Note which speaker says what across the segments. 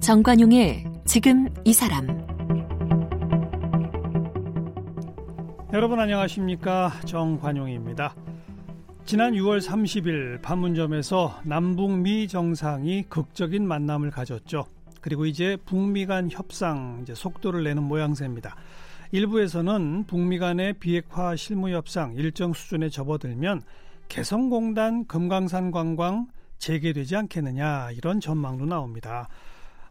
Speaker 1: 정관용의 지금 이 사람
Speaker 2: 여러분 안녕하십니까 정관용입니다. 지난 6월 30일 판문점에서 남북미 정상이 극적인 만남을 가졌죠. 그리고 이제 북미 간 협상 이제 속도를 내는 모양새입니다. 일부에서는 북미 간의 비핵화 실무 협상 일정 수준에 접어들면 개성공단 금강산 관광 재개되지 않겠느냐 이런 전망도 나옵니다.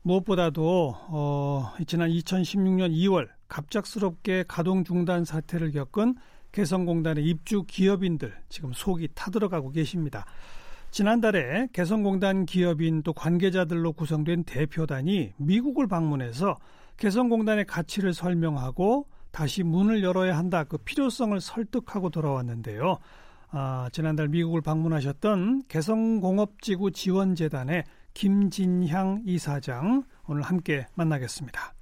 Speaker 2: 무엇보다도 어, 지난 2016년 2월 갑작스럽게 가동 중단 사태를 겪은 개성공단의 입주 기업인들 지금 속이 타들어가고 계십니다. 지난달에 개성공단 기업인 또 관계자들로 구성된 대표단이 미국을 방문해서 개성공단의 가치를 설명하고 다시 문을 열어야 한다 그 필요성을 설득하고 돌아왔는데요. 아, 지난달 미국을 방문하셨던 개성공업지구 지원재단의 김진향 이사장 오늘 함께 만나겠습니다.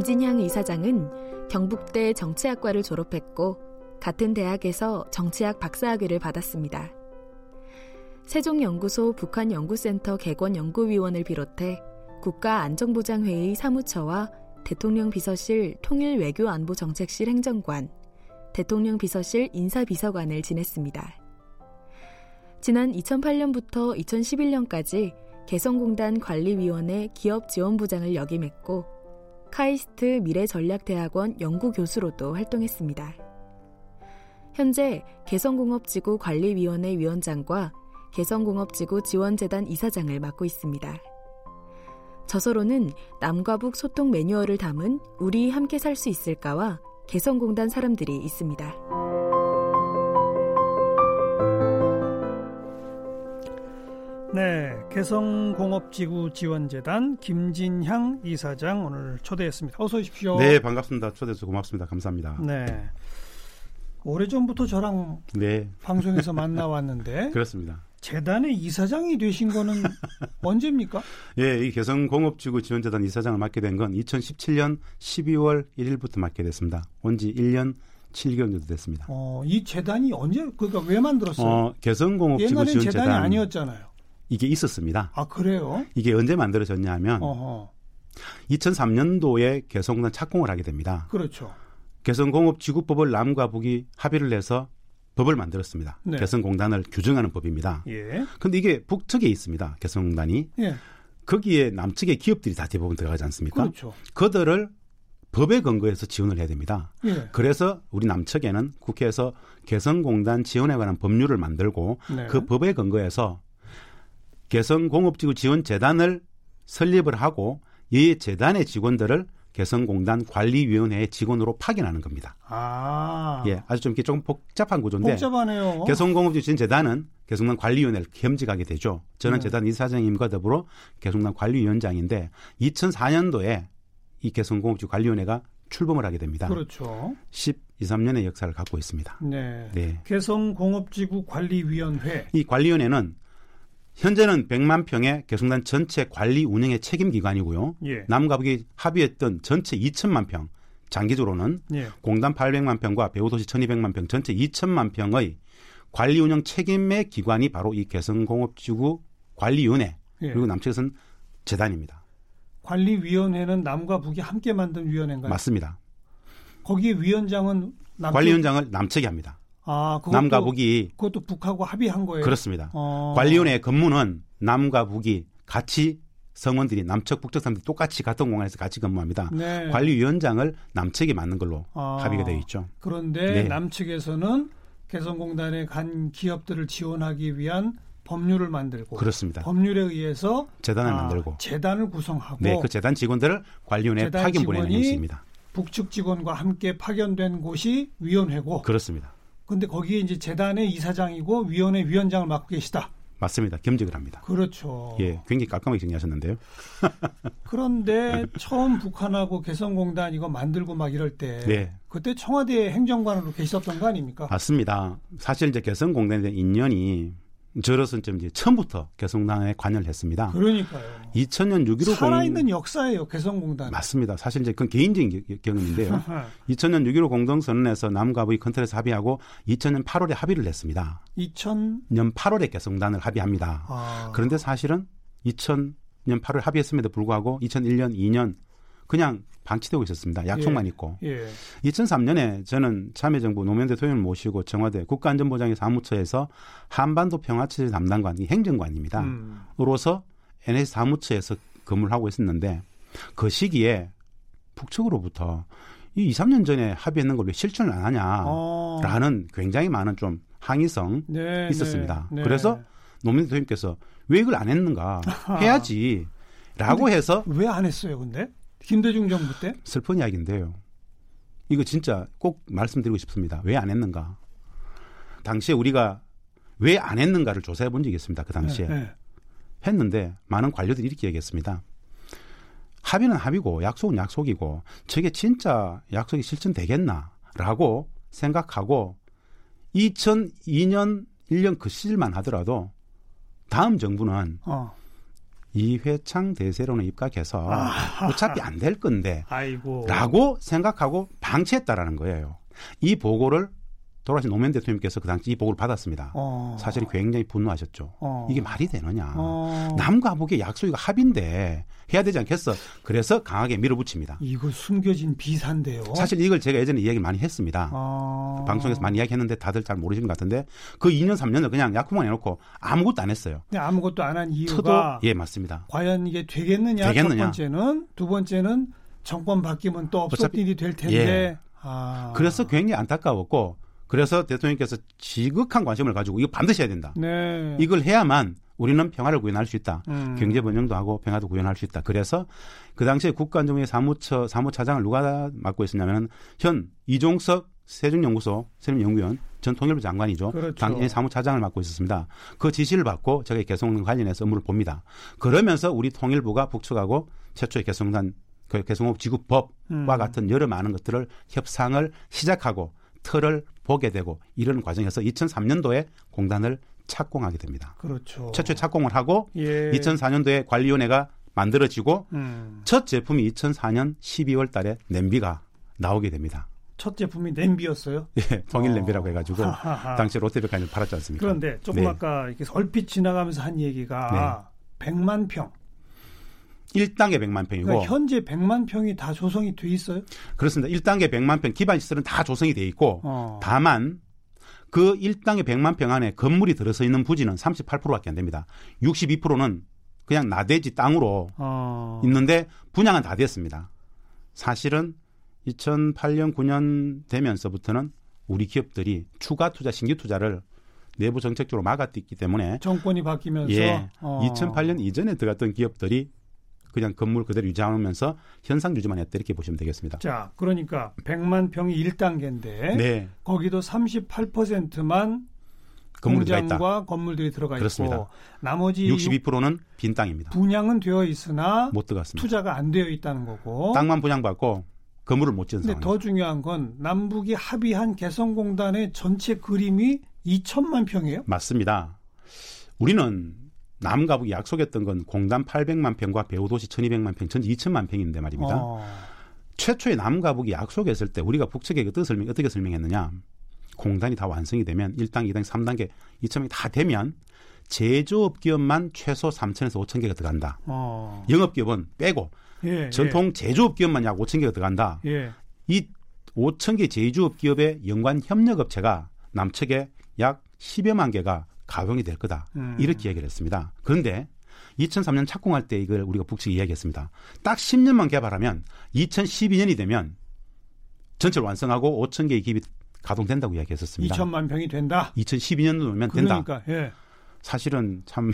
Speaker 1: 김진향 이사장은 경북대 정치학과를 졸업했고 같은 대학에서 정치학 박사학위를 받았습니다. 세종연구소 북한연구센터 개권연구위원을 비롯해 국가안전보장회의 사무처와 대통령 비서실 통일외교안보정책실 행정관, 대통령 비서실 인사비서관을 지냈습니다. 지난 2008년부터 2011년까지 개성공단 관리위원회 기업지원부장을 역임했고 카이스트 미래전략대학원 연구교수로도 활동했습니다. 현재 개성공업지구 관리위원회 위원장과 개성공업지구 지원재단 이사장을 맡고 있습니다. 저서로는 남과 북 소통 매뉴얼을 담은 우리 함께 살 수 있을까와 개성공단 사람들이 있습니다.
Speaker 2: 네, 개성공업지구 지원재단 김진향 이사장 오늘 초대했습니다. 어서 오십시오.
Speaker 3: 네, 반갑습니다. 초대해서 고맙습니다. 감사합니다.
Speaker 2: 네. 오래전부터 저랑 네. 방송에서 만나왔는데
Speaker 3: 그렇습니다.
Speaker 2: 재단의 이사장이 되신 거는 언제입니까?
Speaker 3: 예, 이 개성공업지구 지원재단 이사장을 맡게 된 건 2017년 12월 1일부터 맡게 됐습니다. 온지 1년 7개월 정도 됐습니다.
Speaker 2: 어, 이 재단이 언제 그러니까 왜 만들었어요? 어,
Speaker 3: 개성공업지구 지원재단
Speaker 2: 재단이 아니었잖아요.
Speaker 3: 이게 있었습니다.
Speaker 2: 아, 그래요?
Speaker 3: 이게 언제 만들어졌냐 하면 어허. 2003년도에 개성공단 착공을 하게 됩니다.
Speaker 2: 그렇죠.
Speaker 3: 개성공업지구법을 남과 북이 합의를 해서 법을 만들었습니다. 네. 개성공단을 규정하는 법입니다.
Speaker 2: 예.
Speaker 3: 근데 이게 북측에 있습니다. 개성공단이. 예. 거기에 남측의 기업들이 다 대부분 들어가지 않습니까?
Speaker 2: 그렇죠.
Speaker 3: 그들을 법에 근거해서 지원을 해야 됩니다.
Speaker 2: 예.
Speaker 3: 그래서 우리 남측에는 국회에서 개성공단 지원에 관한 법률을 만들고 네. 그 법에 근거해서 개성공업지구 지원재단을 설립을 하고 이 재단의 직원들을 개성공단 관리위원회의 직원으로 파견하는 겁니다.
Speaker 2: 아.
Speaker 3: 예, 아주 좀 이렇게 조금 복잡한 구조인데.
Speaker 2: 복잡하네요.
Speaker 3: 개성공업지구 재단은 개성공단 관리위원회를 겸직하게 되죠. 저는 네. 재단 이사장님과 더불어 개성공단 관리위원장인데 2004년도에 이 개성공업지구 관리위원회가 출범을 하게 됩니다.
Speaker 2: 그렇죠.
Speaker 3: 12, 3년의 역사를 갖고 있습니다.
Speaker 2: 네. 네. 개성공업지구 관리위원회.
Speaker 3: 이 관리위원회는 현재는 100만 평의 개성단 전체 관리 운영의 책임 기관이고요.
Speaker 2: 예.
Speaker 3: 남과 북이 합의했던 전체 2천만 평, 장기적으로는
Speaker 2: 예.
Speaker 3: 공단 800만 평과 배우도시 1200만 평 전체 2천만 평의 관리 운영 책임의 기관이 바로 이 개성공업지구 관리위원회 예. 그리고 남측에서는 재단입니다.
Speaker 2: 관리위원회는 남과 북이 함께 만든 위원회인가요?
Speaker 3: 맞습니다.
Speaker 2: 거기 위원장은
Speaker 3: 남측... 관리위원장을 남측이 합니다.
Speaker 2: 아, 그것도,
Speaker 3: 남과 북이
Speaker 2: 그것도 북하고 합의한 거예요.
Speaker 3: 그렇습니다.
Speaker 2: 어.
Speaker 3: 관리위원회 근무는 남과 북이 같이 성원들이 남측 북측 사람들이 똑같이 같은 공간에서 같이 근무합니다.
Speaker 2: 네.
Speaker 3: 관리위원장을 남측이 맡는 걸로 아. 합의가 되어 있죠.
Speaker 2: 그런데 네. 남측에서는 개성공단에 간 기업들을 지원하기 위한 법률을 만들고
Speaker 3: 그렇습니다.
Speaker 2: 법률에 의해서
Speaker 3: 재단을 아, 만들고
Speaker 2: 재단을 구성하고
Speaker 3: 네, 그 재단 직원들을 관리위원회에 파견 보내는 행식입니다.
Speaker 2: 북측 직원과 함께 파견된 곳이 위원회고
Speaker 3: 그렇습니다.
Speaker 2: 근데 거기에 이제 재단의 이사장이고 위원회 위원장을 맡고 계시다.
Speaker 3: 맞습니다. 겸직을 합니다.
Speaker 2: 그렇죠.
Speaker 3: 예, 굉장히 깔끔하게 정리하셨는데요.
Speaker 2: 그런데 처음 북한하고 개성공단 이거 만들고 막 이럴 때 네. 그때 청와대 행정관으로 계셨던 거 아닙니까?
Speaker 3: 맞습니다. 사실 이제 개성공단에 대한 인연이 저로서는 좀 이제 처음부터 개성공단에 관여를 했습니다.
Speaker 2: 그러니까요.
Speaker 3: 2000년 6.15
Speaker 2: 살아있는 공... 역사예요, 개성공단.
Speaker 3: 맞습니다. 사실 이제 그건 개인적인 경험인데요. 2000년 6.15 공동선언에서 남과 북이 컨트롤에서 합의하고 2000년 8월에 합의를 했습니다.
Speaker 2: 2000년
Speaker 3: 8월에 개성공단을 합의합니다. 아... 그런데 사실은 2000년 8월 합의했음에도 불구하고 2001년, 2년 그냥 방치되고 있었습니다. 약속만
Speaker 2: 예.
Speaker 3: 있고.
Speaker 2: 예.
Speaker 3: 2003년에 저는 참여정부 노무현 대통령을 모시고 청와대 국가안전보장의 사무처에서 한반도 평화체제 담당관, 행정관입니다. 음. 으로서 NS 사무처에서 근무를 하고 있었는데 그 시기에 북측으로부터 이 2, 3년 전에 합의했는 걸 왜 실천을 안 하냐라는 어. 굉장히 많은 좀 항의성 네, 있었습니다. 네, 네. 그래서 노무현 대통령께서 왜 이걸 안 했는가 해야지. 라고 해서
Speaker 2: 왜 안 했어요, 근데? 김대중 정부 때?
Speaker 3: 슬픈 이야기인데요. 이거 진짜 꼭 말씀드리고 싶습니다. 왜 안 했는가? 당시에 우리가 왜 안 했는가를 조사해 본 적이 있습니다. 그 당시에. 네, 네. 했는데 많은 관료들이 이렇게 얘기했습니다. 합의는 합의고 약속은 약속이고 저게 진짜 약속이 실천되겠나? 라고 생각하고 2002년 1년 그 시절만 하더라도 다음 정부는 어. 이회창 대세론에 입각해서 아. 어차피 안 될 건데 아이고. 라고 생각하고 방치했다라는 거예요. 이 보고를 돌아가신 노무현 대통령께서 그 당시 이 보고를 받았습니다. 어. 사실 굉장히 분노하셨죠. 어. 이게 말이 되느냐. 어. 남과 북의 약속이 합인데 해야 되지 않겠어. 그래서 강하게 밀어붙입니다.
Speaker 2: 이거 숨겨진 비사인데요.
Speaker 3: 사실 이걸 제가 예전에 이야기 많이 했습니다. 어. 방송에서 많이 이야기했는데 다들 잘 모르시는 것 같은데 그 2년 3년을 그냥 약품만 해놓고 아무것도 안 했어요.
Speaker 2: 아무것도 안 한 이유가
Speaker 3: 예 맞습니다.
Speaker 2: 과연 이게 되겠느냐, 되겠느냐. 첫 번째는 두 번째는 정권 바뀌면 또 없을 일이 될 텐데. 예.
Speaker 3: 아. 그래서 굉장히 안타까웠고 그래서 대통령께서 지극한 관심을 가지고 이거 반드시 해야 된다. 네. 이걸 해야만 우리는 평화를 구현할 수 있다. 음. 경제 번영도 하고 평화도 구현할 수 있다. 그래서 그 당시에 국가안전부의 사무처 사무차장을 누가 맡고 있었냐면 현 이종석 세종연구소 세종연구원 전 통일부 장관이죠. 그렇죠. 당연히 사무차장을 맡고 있었습니다. 그 지시를 받고 제가 개성 관련해서 업무를 봅니다. 그러면서 우리 통일부가 북측하고 최초의 개성단 그 개성업 지구법과 음. 같은 여러 많은 것들을 협상을 시작하고 틀을 보게 되고 이런 과정에서 2003년도에 공단을 착공하게 됩니다.
Speaker 2: 그렇죠.
Speaker 3: 최초에 착공을 하고 예. 2004년도에 관리위원회가 만들어지고 음. 첫 제품이 2004년 12월 달에 냄비가 나오게 됩니다.
Speaker 2: 첫 제품이 냄비였어요?
Speaker 3: 예, 통일 어. 냄비라고 해가지고 당시 롯데백화점 팔았지 않습니까?
Speaker 2: 그런데 조금 네. 아까 이렇게 얼핏 지나가면서 한 얘기가 네. 100만 평.
Speaker 3: 1단계 100만 평이고
Speaker 2: 그러니까 현재 100만 평이 다 조성이 돼 있어요?
Speaker 3: 그렇습니다. 1단계 100만 평 기반 시설은 다 조성이 돼 있고 어. 다만 그 1단계 100만 평 안에 건물이 들어서 있는 부지는 38%밖에 안 됩니다. 62%는 그냥 나대지 땅으로 어. 있는데 분양은 다 됐습니다. 사실은 2008년 9년 되면서부터는 우리 기업들이 추가 투자 신규 투자를 내부 정책적으로 막았기 때문에
Speaker 2: 정권이 바뀌면서
Speaker 3: 예, 어. 2008년 이전에 들어갔던 기업들이 그냥 건물 그대로 유지하면서 현상 유지만 했다 이렇게 보시면 되겠습니다.
Speaker 2: 자, 그러니까 100만 평이 1단계인데 네. 거기도 38%만 공장과 건물들이 들어가 그렇습니다. 있고 나머지
Speaker 3: 62%는 빈 땅입니다.
Speaker 2: 분양은 되어 있으나
Speaker 3: 못 들어갔습니다.
Speaker 2: 투자가 안 되어 있다는 거고
Speaker 3: 땅만 분양받고 건물을 못 지은 상황.
Speaker 2: 더 중요한 건 남북이 합의한 개성공단의 전체 그림이 2천만 평이에요?
Speaker 3: 맞습니다. 우리는 남과 북이 약속했던 건 공단 800만 평과 배우도시 1200만 평, 전 2000만 평인데 말입니다. 어. 최초의 남과 북이 약속했을 때 우리가 북측에 그 뜻을 어떻게 설명했느냐. 공단이 다 완성이 되면 1단계, 2단계, 3단계, 2천명이 다 되면 제조업 기업만 최소 3천에서 5천 개가 들어간다. 어. 영업 기업은 빼고 예, 전통 예. 제조업 기업만 약 5천 개가 들어간다. 예. 이 5천 개 제조업 기업의 연관 협력 업체가 남측에 약 10여만 개가 가동이 될 거다. 음. 이렇게 얘기를 했습니다. 그런데 2003년 착공할 때 이걸 우리가 북측이 이야기했습니다. 딱 10년만 개발하면 2012년이 되면 전체를 완성하고 5천 개의 기업이 가동된다고 이야기했었습니다.
Speaker 2: 2천만 평이 된다.
Speaker 3: 2012년도면 된다.
Speaker 2: 그러니까 예.
Speaker 3: 사실은 참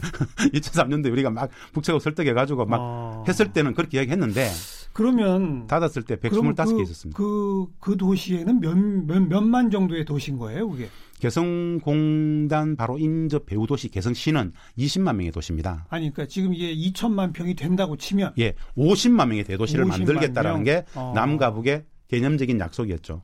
Speaker 3: 2003년도에 우리가 막 북측하고 설득해 가지고 막 어. 했을 때는 그렇게 이야기했는데
Speaker 2: 그러면
Speaker 3: 닫았을 때 125개
Speaker 2: 그,
Speaker 3: 있었습니다.
Speaker 2: 그, 그 도시에는 몇, 몇, 몇만 정도의 도시인 거예요, 그게?
Speaker 3: 개성공단 바로 인접 배후 도시 개성시는 20만 명의 도시입니다.
Speaker 2: 아니, 그러니까 지금 이게 2천만 평이 된다고 치면
Speaker 3: 예, 50만 명의 대도시를 만들겠다라는 명? 게 어. 남과 북의 개념적인 약속이었죠.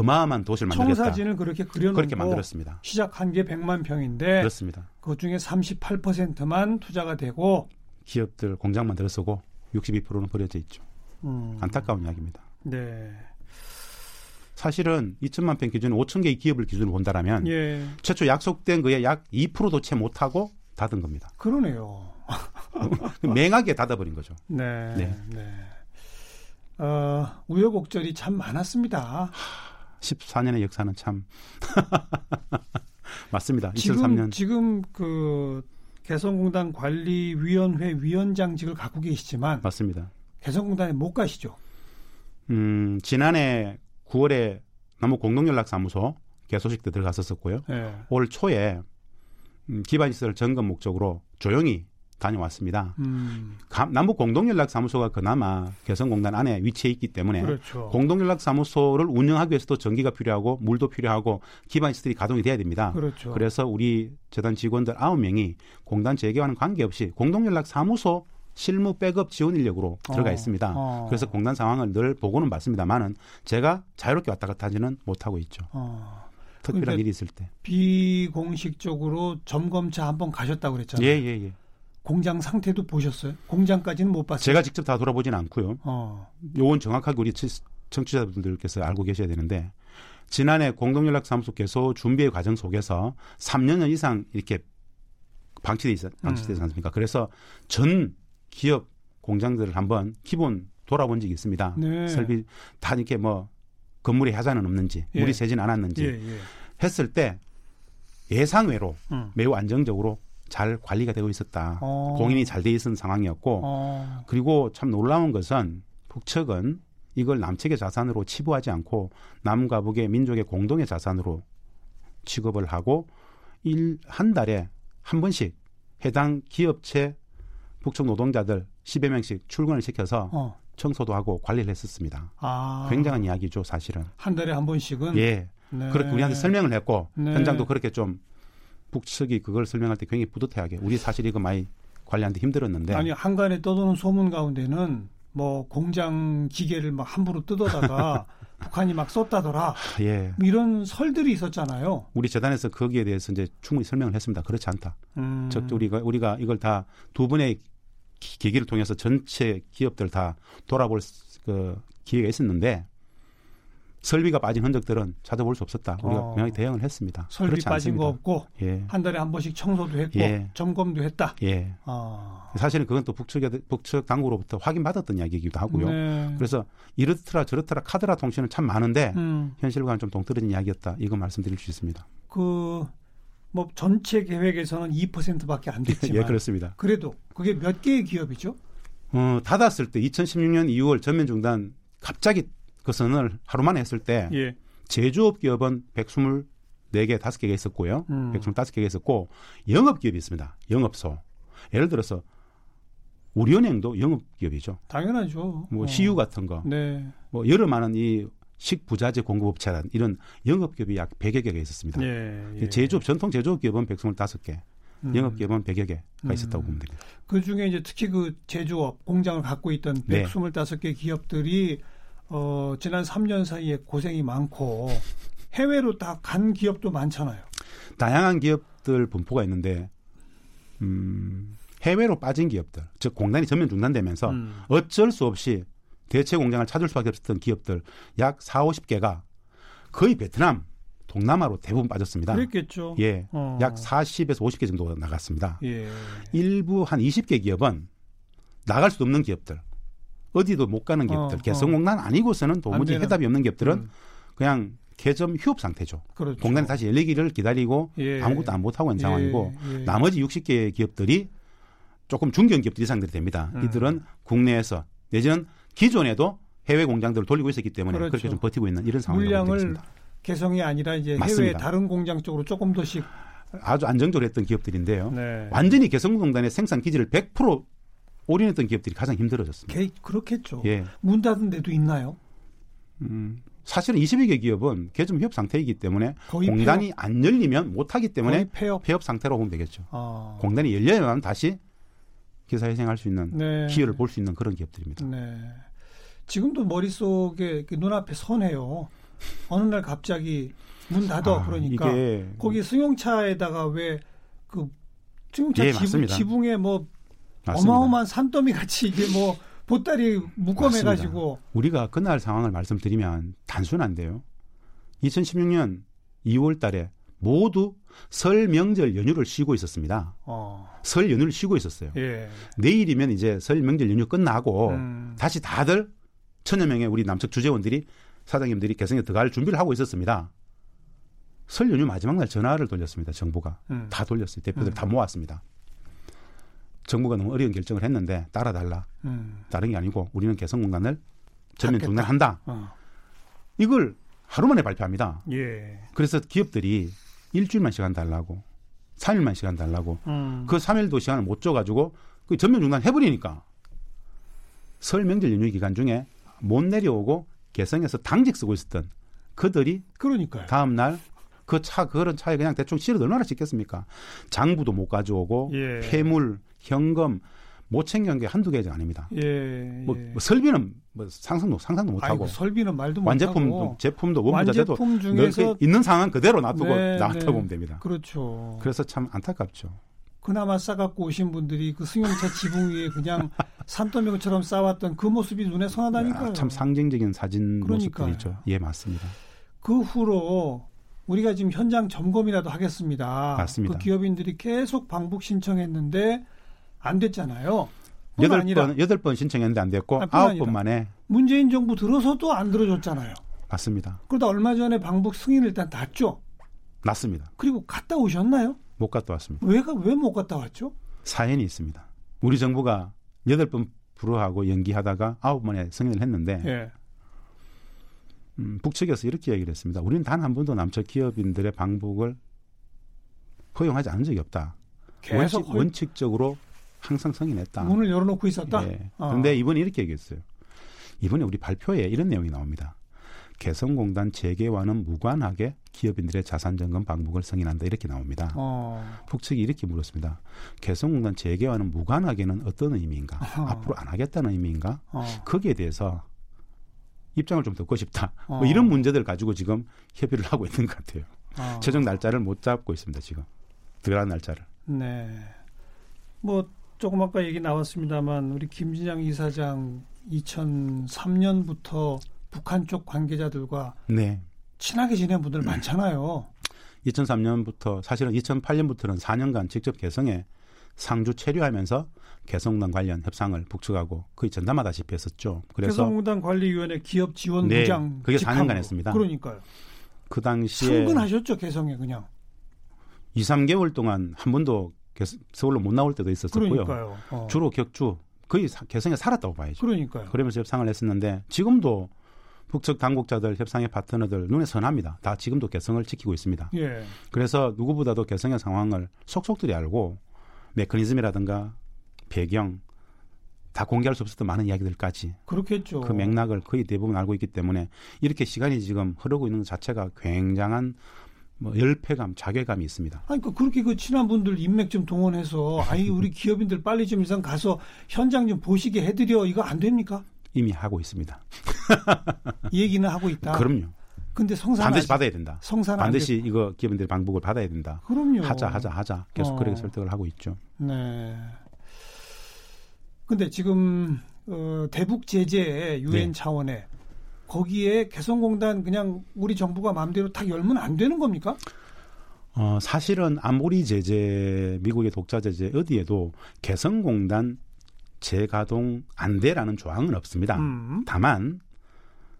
Speaker 3: 어마어마한 도시를 만들겠다.
Speaker 2: 청사진을 그렇게 그려놓고
Speaker 3: 그렇게 만들었습니다.
Speaker 2: 시작한 게 100만 평인데
Speaker 3: 그렇습니다.
Speaker 2: 그 중에 38%만 투자가 되고
Speaker 3: 기업들 공장 만 들어서고 62%는 버려져 있죠. 음. 안타까운 이야기입니다.
Speaker 2: 네.
Speaker 3: 사실은 2천만 평 기준 5천 개의 기업을 기준으로 본다라면 예. 최초 약속된 그의 약 2%도 채 못하고 닫은 겁니다.
Speaker 2: 그러네요.
Speaker 3: 맹하게 닫아버린 거죠.
Speaker 2: 네. 네. 네. 어, 우여곡절이 참 많았습니다.
Speaker 3: 14년의 역사는 참 맞습니다.
Speaker 2: 지금,
Speaker 3: 2003년
Speaker 2: 지금 그 개성공단 관리위원회 위원장직을 갖고 계시지만
Speaker 3: 맞습니다.
Speaker 2: 개성공단에 못 가시죠?
Speaker 3: 음, 지난해 9월에 남북 공동연락사무소 개소식 때 들어갔었었고요. 네. 올 초에 음, 기반시설 점검 목적으로 조용히 다녀왔습니다. 음. 남북 공동연락사무소가 그나마 개성공단 안에 위치해 있기 때문에 그렇죠. 공동연락사무소를 운영하기 위해서도 전기가 필요하고 물도 필요하고 기반 시설이 가동이 돼야 됩니다.
Speaker 2: 그렇죠.
Speaker 3: 그래서 우리 재단 직원들 9명이 공단 재개와는 관계없이 공동연락사무소 실무 백업 지원 인력으로 들어가 어, 있습니다. 어. 그래서 공단 상황을 늘 보고는 받습니다만은 제가 자유롭게 왔다 갔다 하지는 못하고 있죠. 어. 특별한 그러니까 일이 있을 때.
Speaker 2: 비공식적으로 점검차 한번 가셨다고 그랬잖아요.
Speaker 3: 예, 예, 예.
Speaker 2: 공장 상태도 보셨어요? 공장까지는 못 봤어요.
Speaker 3: 제가 직접 다 돌아보진 않고요. 어. 요건 정확하게 우리 청취자분들께서 알고 계셔야 되는데 지난해 공동연락사무소 개소 준비의 과정 속에서 3년 이상 이렇게 방치돼 있어 방치되지 음. 않습니까? 그래서 전 기업 공장들을 한번 기본 돌아본 적이 있습니다. 네. 설비 다 이렇게 뭐 건물에 하자는 없는지 예. 물이 새진 않았는지 예, 예. 했을 때 예상외로 음. 매우 안정적으로 잘 관리가 되고 있었다. 어. 공인이 잘 돼 있는 상황이었고 어. 그리고 참 놀라운 것은 북측은 이걸 남측의 자산으로 치부하지 않고 남과 북의 민족의 공동의 자산으로 취급을 하고 일 한 달에 한 번씩 해당 기업체 북측 노동자들 10여 명씩 출근을 시켜서 어. 청소도 하고 관리를 했었습니다. 아. 굉장한 이야기죠, 사실은.
Speaker 2: 한 달에 한 번씩은?
Speaker 3: 예. 네. 그렇게 우리한테 설명을 했고 네. 현장도 그렇게 좀 북측이 그걸 설명할 때 굉장히 뿌듯해하게 우리 사실 이거 많이 관리하는데 힘들었는데
Speaker 2: 아니 한간에 떠도는 소문 가운데는 뭐 공장 기계를 막 함부로 뜯어다가 북한이 막 썼다더라. 예. 뭐 이런 설들이 있었잖아요.
Speaker 3: 우리 재단에서 거기에 대해서 이제 충분히 설명을 했습니다. 그렇지 않다. 음. 즉 우리가 우리가 이걸 다 두 분의 계기를 통해서 전체 기업들 다 돌아볼 그 기회가 있었는데 설비가 빠진 흔적들은 찾아볼 수 없었다. 우리가 어. 분명히 대응을 했습니다.
Speaker 2: 설비 빠진 거 없고 예. 한 달에 한 번씩 청소도 했고 예. 점검도 했다.
Speaker 3: 예. 어. 사실은 그건 또 북측 북측 당국으로부터 확인받았던 이야기이기도 하고요. 네. 그래서 이렇더라 저렇더라 카드라 통신은 참 많은데 음. 현실과는 좀 동떨어진 이야기였다. 이거 말씀드릴 수 있습니다.
Speaker 2: 그 뭐 전체 계획에서는 2%밖에 안 됐지만
Speaker 3: 예, 그렇습니다.
Speaker 2: 그래도 그게 몇 개의 기업이죠?
Speaker 3: 어, 닫았을 때 2016년 2월 전면 중단 갑자기 그 선언을 하루 만에 했을 때 예. 제조업 기업은 124개, 5개가 있었고요. 음. 125개가 있었고 영업 기업이 있습니다. 영업소. 예를 들어서 우리은행도 영업 기업이죠.
Speaker 2: 당연하죠.
Speaker 3: 뭐 어. CU 같은 거. 네. 뭐 여러 많은 이 식부자재 공급업체란 이런 영업 기업이 약 100여 개가 있었습니다. 예, 예. 제조업 전통 제조업 기업은 125개. 음. 영업기업은 100여 개가 음. 있었다고 보면 됩니다.
Speaker 2: 그 중에 이제 특히 그 제조업 공장을 갖고 있던 125개 기업들이 어, 지난 3년 사이에 고생이 많고 해외로 다 간 기업도 많잖아요.
Speaker 3: 다양한 기업들 분포가 있는데 음, 해외로 빠진 기업들, 즉 공단이 전면 중단되면서 음. 어쩔 수 없이 대체 공장을 찾을 수밖에 없었던 기업들 약 4, 50개가 거의 베트남, 동남아로 대부분 빠졌습니다.
Speaker 2: 그랬겠죠.
Speaker 3: 예. 어. 약 40에서 50개 정도 나갔습니다. 예. 일부 한 20개 기업은 나갈 수 없는 기업들, 어디도 못 가는 기업들, 어, 개성공단 어. 아니고서는 도무지 해답이 없는 기업들은 음. 그냥 개점 휴업 상태죠. 그렇죠. 공단이 다시 열리기를 기다리고 예. 아무것도 안 못하고 있는 예. 상황이고 예. 나머지 60개 기업들이 조금 중견 기업들 이상들이 됩니다. 음. 이들은 국내에서 내지는 기존에도 해외 공장들을 돌리고 있었기 때문에 그렇죠. 그렇게 좀 버티고 있는 이런 상황이
Speaker 2: 물량을 개성이 아니라 이제 맞습니다. 해외 다른 공장 쪽으로 조금 더씩
Speaker 3: 아주 안정적으로 했던 기업들인데요. 네. 완전히 개성공단의 생산 기지를 100% 올인했던 기업들이 가장 힘들어졌습니다.
Speaker 2: 개, 그렇겠죠. 예. 문 닫은 데도 있나요?
Speaker 3: 음, 사실은 22개 기업은 개점 휴업 상태이기 때문에 공단이 폐업? 안 열리면 못하기 때문에 폐업. 폐업 상태로 보면 되겠죠. 아. 공단이 열려야만 다시 기사 회생할 수 있는 네. 기회를 볼 수 있는 그런 기업들입니다. 네.
Speaker 2: 지금도 머릿속에 눈앞에 선해요. 어느 날 갑자기 문 닫아 아, 그러니까 거기 승용차에다가 왜 그 승용차 예, 지붕, 지붕에 뭐 맞습니다. 어마어마한 산더미 같이 이게 뭐 보따리 묶어매 가지고
Speaker 3: 우리가 그날 상황을 말씀드리면 단순한데요. 2016년 2월 달에 모두 설 명절 연휴를 쉬고 있었습니다. 어. 설 연휴를 쉬고 있었어요. 예. 내일이면 이제 설 명절 연휴 끝나고 음. 다시 다들 천여 명의 우리 남측 주재원들이 사장님들이 개성에 들어갈 준비를 하고 있었습니다. 설 연휴 마지막 날 전화를 돌렸습니다. 정부가 음. 다 돌렸어요. 대표들 음. 다 모았습니다. 정부가 너무 어려운 결정을 했는데 따라달라. 음. 다른 게 아니고 우리는 개성공단을 전면 중단한다. 어. 이걸 하루 만에 발표합니다. 예. 그래서 기업들이 일주일만 시간 달라고 3일만 시간 달라고 음. 그 3일도 시간을 못 줘가지고 그 전면 중단 해버리니까 설 명절 연휴 기간 중에 못 내려오고 개성에서 당직 쓰고 있었던 그들이
Speaker 2: 그러니까요.
Speaker 3: 다음 날 그 차 그런 차에 그냥 대충 실어 얼마나 짓겠습니까? 장부도 못 가져오고 예. 폐물, 현금 못 챙겨온 게 한두 개가 아닙니다. 예, 뭐, 뭐, 설비는 뭐 상상도 상상도 못 하고
Speaker 2: 설비는 말도
Speaker 3: 완제품 제품도 원부자재도 중에서 있는 상황 그대로 놔두고 네, 나왔다 네. 보면 됩니다.
Speaker 2: 그렇죠.
Speaker 3: 그래서 참 안타깝죠.
Speaker 2: 그나마 싸갖고 오신 분들이 그 승용차 지붕 위에 그냥 산더미처럼 쌓았던 그 모습이 눈에 선하다니까요. 아,
Speaker 3: 참 상징적인 사진 그러니까요. 모습들이죠. 예, 맞습니다.
Speaker 2: 그 후로 우리가 지금 현장 점검이라도 하겠습니다.
Speaker 3: 맞습니다.
Speaker 2: 그 기업인들이 계속 방북 신청했는데 안 됐잖아요.
Speaker 3: 여덟 번 여덟 번 신청했는데 안 됐고 아홉 번 만에
Speaker 2: 문재인 정부 들어서도 안 들어줬잖아요.
Speaker 3: 맞습니다.
Speaker 2: 그러다 얼마 전에 방북 승인을 일단 났죠.
Speaker 3: 났습니다.
Speaker 2: 그리고 갔다 오셨나요?
Speaker 3: 못 갔다 왔습니다.
Speaker 2: 왜가 왜 못 갔다 왔죠?
Speaker 3: 사연이 있습니다. 우리 정부가 여덟 번 불허하고 연기하다가 아홉 번에 승인을 했는데 예. 음, 북측에서 이렇게 얘기를 했습니다. 우리는 단 한 번도 남측 기업인들의 방북을 허용하지 않은 적이 없다. 계속 원칙, 원칙적으로 항상 승인했다.
Speaker 2: 문을 열어놓고 있었다.
Speaker 3: 예. 그런데 어. 이번에 이렇게 얘기했어요. 이번에 우리 발표에 이런 내용이 나옵니다. 개성공단 재개와는 무관하게 기업인들의 자산 점검 방법을 승인한다 이렇게 나옵니다. 어. 북측이 이렇게 물었습니다. 개성공단 재개와는 무관하게는 어떤 의미인가? 어. 앞으로 안 하겠다는 의미인가? 어. 거기에 대해서 입장을 좀 듣고 싶다. 뭐 어. 이런 문제들 가지고 지금 협의를 하고 있는 것 같아요. 어. 최종 날짜를 못 잡고 있습니다. 지금 들어간 날짜를.
Speaker 2: 네. 뭐 조금 아까 얘기 나왔습니다만 우리 김진양 이사장 2003년부터 북한 쪽 관계자들과 네. 친하게 지낸 분들 많잖아요.
Speaker 3: 2003년부터 사실은 2008년부터는 4년간 직접 개성에 상주 체류하면서 개성공단 관련 협상을 북측하고 거의 전담하다시피 했었죠.
Speaker 2: 그래서 개성공단 관리위원회 기업 지원 네, 부장
Speaker 3: 그게 4년간 했습니다.
Speaker 2: 그러니까요.
Speaker 3: 그 당시에
Speaker 2: 승근하셨죠 개성에 그냥
Speaker 3: 2, 3개월 동안 한 번도 서울로 못 나올 때도 있었었고요. 어. 주로 격주 거의 개성에 살았다고 봐야죠.
Speaker 2: 그러니까요.
Speaker 3: 그러면서 협상을 했었는데 지금도 북측 당국자들 협상의 파트너들 눈에 선합니다. 다 지금도 개성을 지키고 있습니다. 예. 그래서 누구보다도 개성의 상황을 속속들이 알고 메커니즘이라든가 배경 다 공개할 수 없었던 많은 이야기들까지
Speaker 2: 그렇겠죠.
Speaker 3: 그 맥락을 거의 대부분 알고 있기 때문에 이렇게 시간이 지금 흐르고 있는 것 자체가 굉장한 뭐 열패감, 자괴감이 있습니다.
Speaker 2: 아니, 그 그렇게 그 친한 분들 인맥 좀 동원해서 아니 우리 기업인들 빨리 좀 이상 가서 현장 좀 보시게 해드려 이거 안 됩니까?
Speaker 3: 이미 하고 있습니다.
Speaker 2: 얘기는 하고 있다.
Speaker 3: 그럼요.
Speaker 2: 근데 성산
Speaker 3: 반드시 받아야 된다.
Speaker 2: 성산
Speaker 3: 반드시 이거 기업인들의 방북을 받아야 된다.
Speaker 2: 그럼요.
Speaker 3: 하자, 하자, 하자. 계속 어. 그렇게 설득을 하고 있죠.
Speaker 2: 네. 근데 지금 어, 대북 제재 유엔 네. 차원에 거기에 개성공단 그냥 우리 정부가 마음대로 다 열면 안 되는 겁니까?
Speaker 3: 어, 사실은 안보리 제재, 미국의 독자 제재 어디에도 개성공단 재가동 안 돼라는 조항은 없습니다. 음. 다만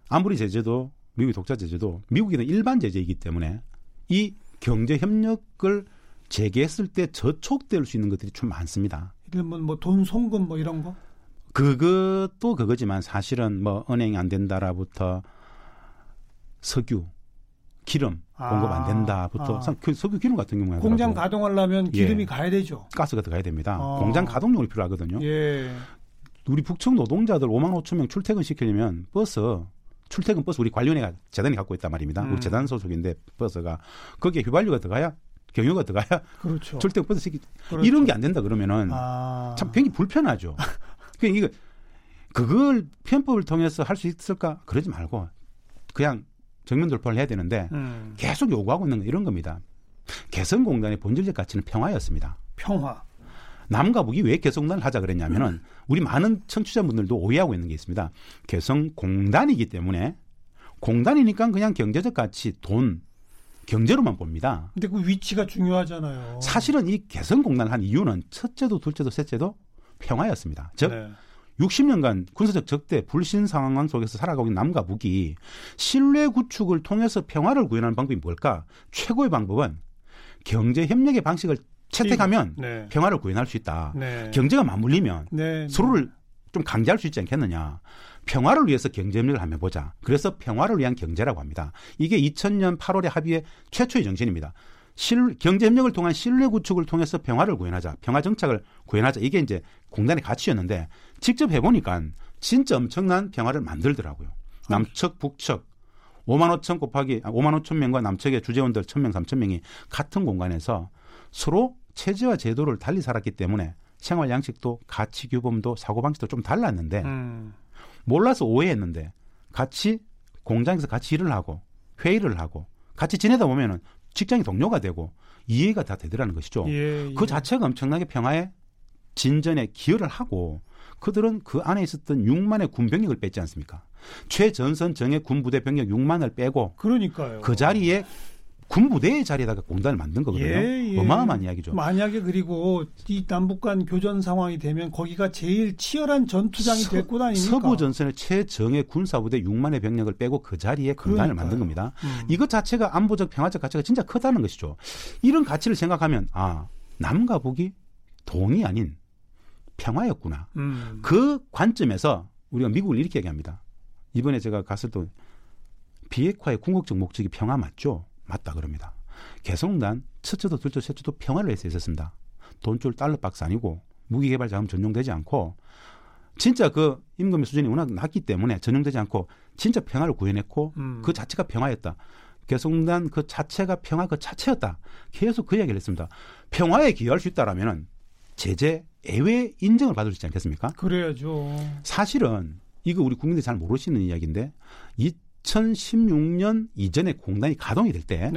Speaker 3: 안보리 제재도 미국의 독자 제재도 미국에는 일반 제재이기 때문에 이 경제 협력을 재개했을 때 저촉될 수 있는 것들이 좀 많습니다.
Speaker 2: 이러면 뭐돈 송금 뭐 이런 거?
Speaker 3: 그것도 그거지만 사실은 뭐 은행이 안 된다라부터 석유, 기름 공급 안 아. 된다부터 아. 그 석유 기름 같은 경우에
Speaker 2: 공장. 가동하려면 기름이 예. 가야 되죠.
Speaker 3: 가스가 들어가야 됩니다. 아. 공장 가동용이 필요하거든요. 예. 우리 북청 노동자들 5만 5천 명 출퇴근 시키려면 버스 출퇴근 버스 우리 관련회가 재단이 갖고 있단 말입니다. 음. 우리 재단 소속인데 버스가 거기에 휘발유가 들어가야 경유가 들어가야 그렇죠. 출퇴근 버스 시키 그렇죠. 이런 게 안 된다 그러면은 아. 참 굉장히 불편하죠. 그러니까 이거 그걸 편법을 통해서 할 수 있을까 그러지 말고 그냥 정면 돌파를 해야 되는데 음. 계속 요구하고 있는 건 이런 겁니다. 개성공단의 본질적 가치는 평화였습니다.
Speaker 2: 평화.
Speaker 3: 남과 북이 왜 개성공단을 하자 그랬냐면은 우리 많은 청취자분들도 오해하고 있는 게 있습니다. 개성공단이기 때문에 공단이니까 그냥 경제적 가치, 돈, 경제로만 봅니다.
Speaker 2: 근데 그 위치가 중요하잖아요.
Speaker 3: 사실은 이 개성공단을 한 이유는 첫째도 둘째도 셋째도 평화였습니다. 즉 네. 60년간 군사적 적대 불신 상황 속에서 살아가고 있는 남과 북이 신뢰 구축을 통해서 평화를 구현하는 방법이 뭘까? 최고의 방법은 경제 협력의 방식을 채택하면 네. 평화를 구현할 수 있다. 네. 경제가 맞물리면 네. 서로를 좀 강제할 수 있지 않겠느냐. 평화를 위해서 경제 협력을 한번 보자. 그래서 평화를 위한 경제라고 합니다. 이게 2000년 8월의 합의의 최초의 정신입니다. 실, 경제 협력을 통한 신뢰 구축을 통해서 평화를 구현하자. 평화 정착을 구현하자. 이게 이제 공단의 가치였는데 직접 해보니까 진짜 엄청난 평화를 만들더라고요. 남측, 북측 5만 5천 곱하기 5만 아, 5천 명과 남측의 주재원들 1,000명, 3천 명이 같은 공간에서 서로 체제와 제도를 달리 살았기 때문에 생활 양식도 가치 규범도 사고 방식도 좀 달랐는데 음. 몰라서 오해했는데 같이 공장에서 같이 일을 하고 회의를 하고 같이 지내다 보면은 직장이 동료가 되고 이해가 다 되더라는 것이죠. 예, 예. 그 자체가 엄청나게 평화의 진전에 기여를 하고 그들은 그 안에 있었던 6만의 군 병력을 뺐지 않습니까? 최전선 정예 군부대 병력 6만을 빼고
Speaker 2: 그러니까요.
Speaker 3: 그 자리에 군부대의 자리에다가 공단을 만든 거거든요. 예, 예. 어마어마한 이야기죠.
Speaker 2: 만약에 그리고 이 남북 간 교전 상황이 되면 거기가 제일 치열한 전투장이 서, 될곳 아닙니까?
Speaker 3: 서부 전선의 최정예 군사부대 6만의 병력을 빼고 그 자리에 공단을 만든 겁니다. 음. 이것 자체가 안보적 평화적 가치가 진짜 크다는 것이죠. 이런 가치를 생각하면 아 남과 북이 동이 아닌 평화였구나. 음. 그 관점에서 우리가 미국을 이렇게 얘기합니다. 이번에 제가 갔을 때 비핵화의 궁극적 목적이 평화 맞죠? 맞다 그럽니다. 개성단 첫째도 둘째 셋째도 평화를 위해서 있었습니다. 돈줄 달러 박스 아니고 무기개발 자금 전용되지 않고 진짜 그 임금의 수준이 워낙 낮기 때문에 전용되지 않고 진짜 평화를 구해냈고 음. 그 자체가 평화였다. 개성단 그 자체가 평화 그 자체였다. 계속 그 이야기를 했습니다. 평화에 기여할 수 있다라면은 제재 예외 인정을 받을 수 있지 않겠습니까?
Speaker 2: 그래야죠.
Speaker 3: 사실은 이거 우리 국민들이 잘 모르시는 이야기인데 2016년 이전에 공단이 가동이 될 때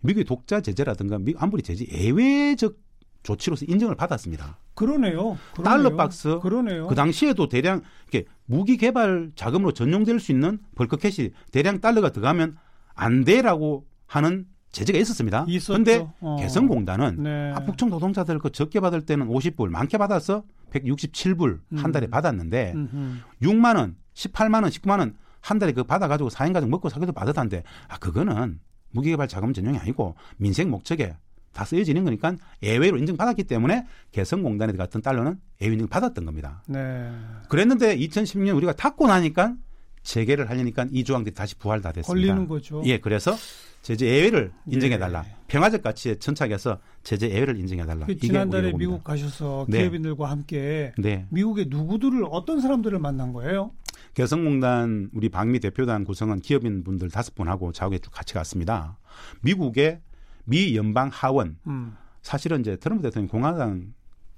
Speaker 3: 미국의 독자 제재라든가 미국 안보리 제재 예외적 조치로서 인정을 받았습니다.
Speaker 2: 그러네요.
Speaker 3: 그러네요. 달러 박스. 그러네요. 그 당시에도 대량 이렇게 무기 개발 자금으로 전용될 수 있는 벌크캐시 대량 달러가 들어가면 안 돼라고 하는 제재가 있었습니다. 그런데 어. 개성공단은 네. 북청 노동자들 그 적게 받을 때는 50불, 많게 받아서 167불 음. 한 달에 받았는데 음흠. 6만 원, 18만 원, 19만 원 한 달에 그 받아가지고 4인 가족 먹고 살기도 받았다는데 아 그거는 무기개발 자금 전용이 아니고 민생 목적에 다 쓰여지는 거니까 예외로 인정받았기 때문에 개성공단에 같은 달러는 예외 인증 받았던 겁니다. 네. 그랬는데 2016년 우리가 닫고 나니까 재개를 하려니까 이 조항들이 다시 부활 다 됐습니다.
Speaker 2: 걸리는 거죠.
Speaker 3: 예, 그래서 제재 예외를 인정해 달라. 예. 평화적 가치에 천착해서 제재 예외를 인정해 달라.
Speaker 2: 그 지난달에 미국 가셔서 네. 기업인들과 함께 네. 미국의 누구들을 어떤 사람들을 만난 거예요?
Speaker 3: 개성공단 우리 방미 대표단 구성은 기업인 분들 다섯 분하고 자국에 쭉 같이 갔습니다. 미국의 미 연방 하원 음. 사실은 이제 트럼프 대통령 공화당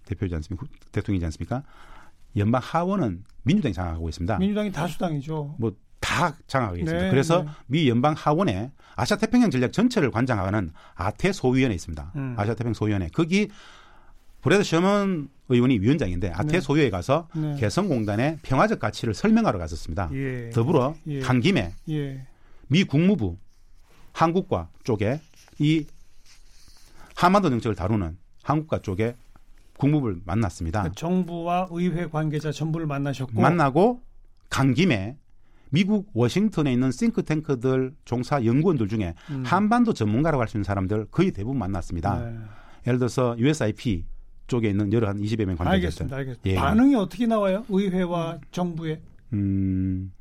Speaker 3: 대표지 않습니까? 대통령이지 않습니까? 연방 하원은 민주당이 장악하고 있습니다.
Speaker 2: 민주당이 다수당이죠.
Speaker 3: 뭐 다 장악하고 있습니다. 네, 그래서 네. 미 연방 하원에 아시아 태평양 전략 전체를 관장하는 아태 소위원회 있습니다. 음. 아시아 태평양 소위원회. 거기 브래드 셔먼 의원이 위원장인데 아태 네. 소위에 가서 네. 개성공단의 평화적 가치를 설명하러 갔었습니다. 예. 더불어 예. 간 김에 예. 미 국무부 한국과 쪽에 이 한반도 정책을 다루는 한국과 쪽에 국무부를 만났습니다. 그
Speaker 2: 정부와 의회 관계자 전부를 만나셨고
Speaker 3: 만나고 간 김에 미국 워싱턴에 있는 싱크탱크들 종사 연구원들 중에 음. 한반도 전문가라고 할 수 있는 사람들 거의 대부분 만났습니다. 네. 예를 들어서 USIP 쪽에 있는 여러 한 20여 명 관계자들.
Speaker 2: 알겠습니다. 알겠습니다. 예. 반응이 어떻게 나와요? 의회와 음. 정부의? 음.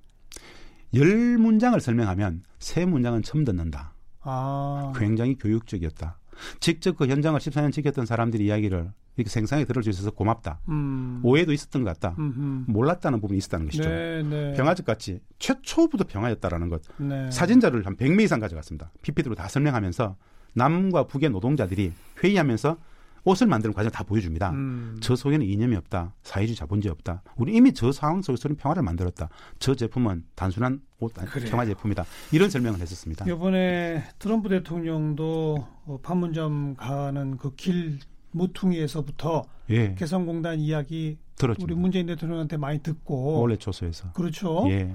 Speaker 3: 열 문장을 설명하면 세 문장은 처음 듣는다. 아. 굉장히 교육적이었다. 직접 그 현장을 14년 지켰던 사람들이 이야기를 이렇게 생생하게 들을 수 있어서 고맙다. 음. 오해도 있었던 것 같다. 음흠. 몰랐다는 부분이 있었다는 것이죠. 네, 네. 평화적 같이 최초부터 평화였다라는 것. 네. 사진자를 한 100명 이상 가져갔습니다. PPT로 다 설명하면서 남과 북의 노동자들이 회의하면서 옷을 만드는 과정을 다 보여줍니다. 음. 저 속에는 이념이 없다. 사회주의 자본주의 없다. 우리 이미 저 상황 속에서는 평화를 만들었다. 저 제품은 단순한 옷, 그래. 평화 제품이다. 이런 설명을 했었습니다.
Speaker 2: 이번에 트럼프 대통령도 어, 판문점 가는 그 길 모퉁이에서부터 예. 개성공단 이야기 들었죠. 우리 문재인 대통령한테 많이 듣고
Speaker 3: 원래 초소에서
Speaker 2: 그렇죠. 예.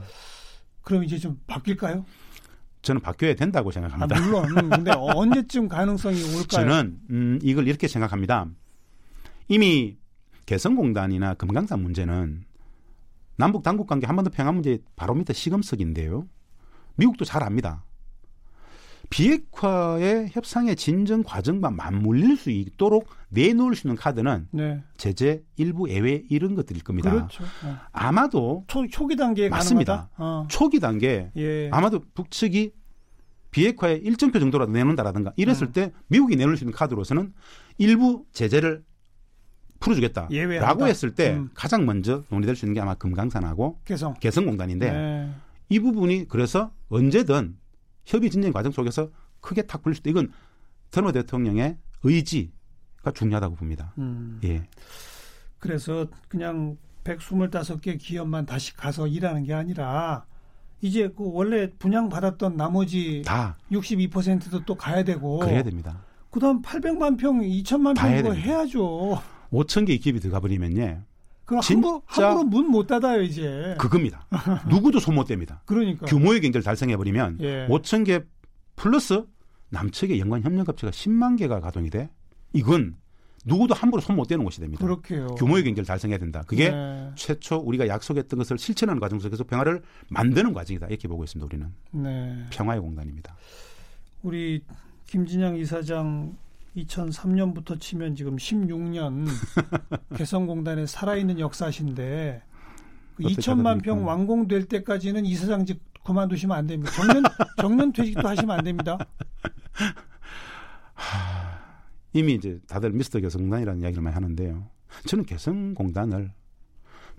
Speaker 2: 그럼 이제 좀 바뀔까요?
Speaker 3: 저는 바뀌어야 된다고 생각합니다.
Speaker 2: 아, 물론. 근데 언제쯤 가능성이 올까요?
Speaker 3: 저는 음, 이걸 이렇게 생각합니다. 이미 개성공단이나 금강산 문제는 남북 당국 관계 한반도 평화 문제 바로 밑에 시금석인데요. 미국도 잘 압니다. 비핵화의 협상의 진정 과정과 맞물릴 수 있도록 내놓을 수 있는 카드는 네. 제재 일부 예외 이런 것들일 겁니다. 그렇죠. 네. 아마도
Speaker 2: 초, 초기 단계에
Speaker 3: 맞습니다. 어. 초기 단계 예. 아마도 북측이 비핵화의 일정표 정도라도 내놓는다라든가 이랬을 음. 때 미국이 내놓을 수 있는 카드로서는 일부 제재를 풀어주겠다라고 예외한다. 했을 때 음. 가장 먼저 논의될 수 있는 게 아마 금강산하고 개성 개성공단인데 네. 이 부분이 그래서 언제든 협의 진행 과정 속에서 크게 탁 불릴 수도 이건 트럼프 대통령의 의지가 중요하다고 봅니다. 음. 예.
Speaker 2: 그래서 그냥 125개 기업만 다시 가서 일하는 게 아니라 이제 그 원래 분양 받았던 나머지 다 62%도 또 가야 되고
Speaker 3: 그래야 됩니다.
Speaker 2: 그다음 800만 평, 2천만 평 그거 해야죠.
Speaker 3: 5천 개 기업이 들어가 버리면요.
Speaker 2: 그럼 함부로, 함부로 문 못 닫아요 이제.
Speaker 3: 그겁니다. 누구도 손못 댑니다.
Speaker 2: 그러니까
Speaker 3: 규모의 경제를 달성해 버리면 예. 5천 개 플러스 남측의 연관 협력 업체가 10만 개가 가동이 돼. 이건 누구도 함부로 손 못 대는 곳이 됩니다.
Speaker 2: 그렇게요.
Speaker 3: 규모의 경제를 달성해야 된다. 그게 네. 최초 우리가 약속했던 것을 실천하는 과정 속에서 평화를 만드는 과정이다. 이렇게 보고 있습니다. 우리는 네. 평화의 공간입니다.
Speaker 2: 우리 김진양 이사장 2003년부터 치면 지금 16년 개성공단에 살아있는 역사신데 그 2천만 평 완공될 때까지는 이사장직 그만두시면 안 됩니다. 정년 정년 퇴직도 하시면 안 됩니다.
Speaker 3: 이미 이제 다들 미스터 개성공단이라는 이야기를 많이 하는데요. 저는 개성공단을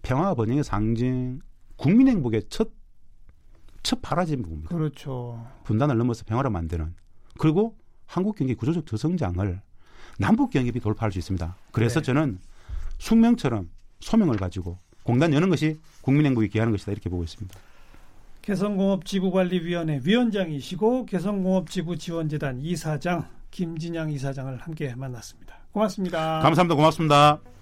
Speaker 3: 평화 번영의 상징, 국민 행복의 첫, 첫 파라짐을 봅니다.
Speaker 2: 그렇죠.
Speaker 3: 분단을 넘어서 평화를 만드는. 그리고 한국 경기 구조적 저성장을 남북 경협이 돌파할 수 있습니다. 그래서 네. 저는 숙명처럼 소명을 가지고 공단 여는 것이 국민 행복에 기하는 것이다 이렇게 보고 있습니다.
Speaker 2: 개성공업지구관리위원회 위원장이시고 개성공업지구 지원재단 이사장 김진양 이사장을 함께 만났습니다. 고맙습니다.
Speaker 3: 감사합니다. 고맙습니다.